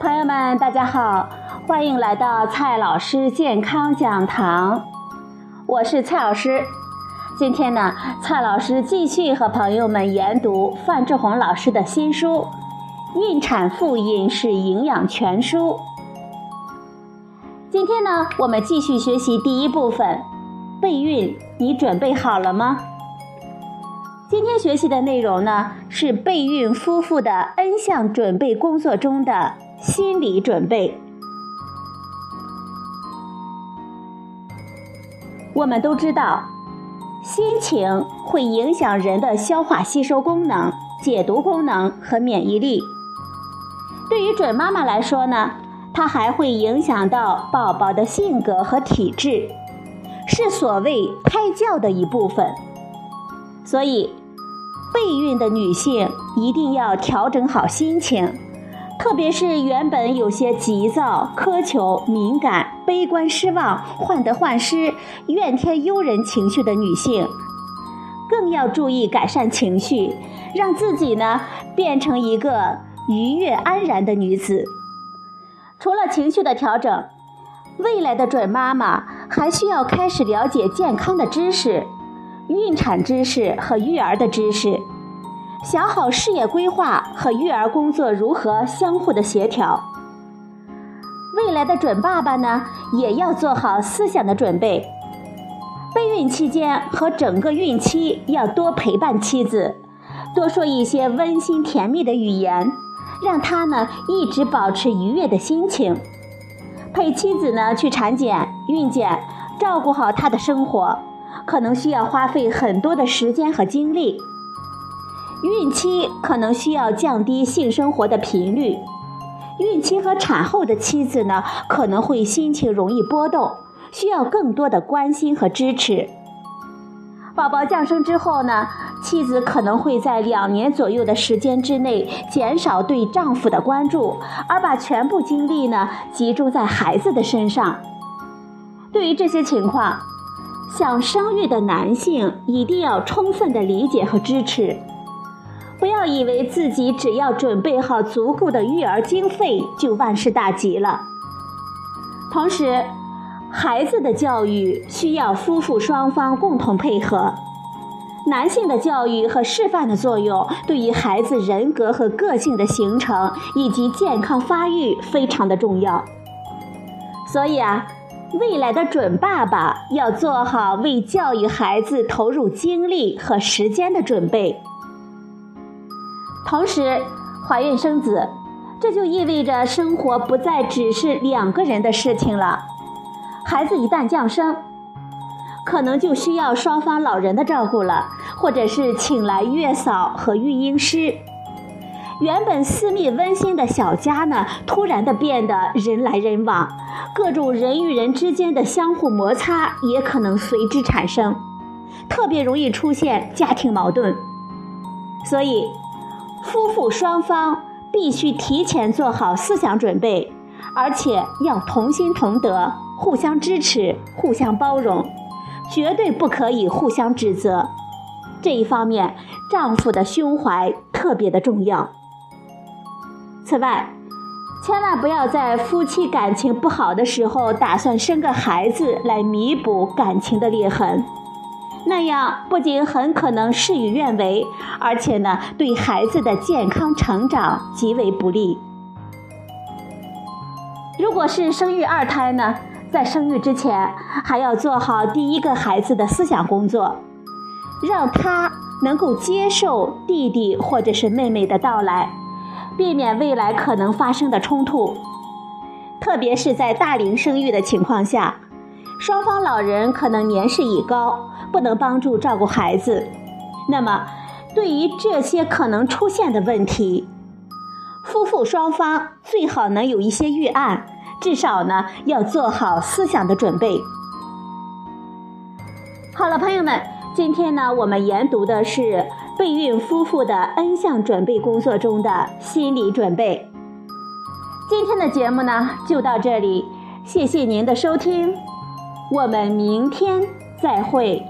朋友们，大家好，欢迎来到蔡老师健康讲堂，我是蔡老师。今天呢，蔡老师继续和朋友们研读范志红老师的新书《孕产妇饮食营养全书》。今天呢，我们继续学习第一部分，备孕，你准备好了吗？今天学习的内容呢，是备孕夫妇的 N 项准备工作中的心理准备。我们都知道。心情会影响人的消化吸收功能、解毒功能和免疫力。对于准妈妈来说呢，它还会影响到宝宝的性格和体质，是所谓胎教的一部分。所以，备孕的女性一定要调整好心情。特别是原本有些急躁、苛求、敏感、悲观、失望、患得患失、怨天尤人情绪的女性，更要注意改善情绪，让自己呢变成一个愉悦安然的女子。除了情绪的调整，未来的准妈妈还需要开始了解健康的知识、孕产知识和育儿的知识。想好事业规划和育儿工作如何相互的协调。未来的准爸爸呢，也要做好思想的准备。备孕期间和整个孕期要多陪伴妻子，多说一些温馨甜蜜的语言，让她呢一直保持愉悦的心情。陪妻子呢去产检、孕检，照顾好她的生活，可能需要花费很多的时间和精力。孕期可能需要降低性生活的频率，孕期和产后的妻子呢，可能会心情容易波动，需要更多的关心和支持。宝宝降生之后呢，妻子可能会在两年左右的时间之内减少对丈夫的关注，而把全部精力呢集中在孩子的身上。对于这些情况，想生育的男性一定要充分的理解和支持。不要以为自己只要准备好足够的育儿经费就万事大吉了。同时，孩子的教育需要夫妇双方共同配合。男性的教育和示范的作用，对于孩子人格和个性的形成以及健康发育非常的重要。所以啊，未来的准爸爸要做好为教育孩子投入精力和时间的准备。同时，怀孕生子，这就意味着生活不再只是两个人的事情了。孩子一旦降生，可能就需要双方老人的照顾了，或者是请来月嫂和育婴师。原本私密温馨的小家呢，突然的变得人来人往，各种人与人之间的相互摩擦也可能随之产生，特别容易出现家庭矛盾。所以。夫妇双方必须提前做好思想准备，而且要同心同德，互相支持，互相包容，绝对不可以互相指责。这一方面，丈夫的胸怀特别的重要。此外，千万不要在夫妻感情不好的时候打算生个孩子来弥补感情的裂痕。那样不仅很可能事与愿违，而且呢，对孩子的健康成长极为不利。如果是生育二胎呢，在生育之前还要做好第一个孩子的思想工作，让他能够接受弟弟或者是妹妹的到来，避免未来可能发生的冲突。特别是在大龄生育的情况下，双方老人可能年事已高。不能帮助照顾孩子，那么对于这些可能出现的问题，夫妇双方最好能有一些预案，至少呢要做好思想的准备。好了，朋友们，今天呢我们研读的是备孕夫妇的 N 项准备工作中的心理准备。今天的节目呢就到这里，谢谢您的收听，我们明天再会。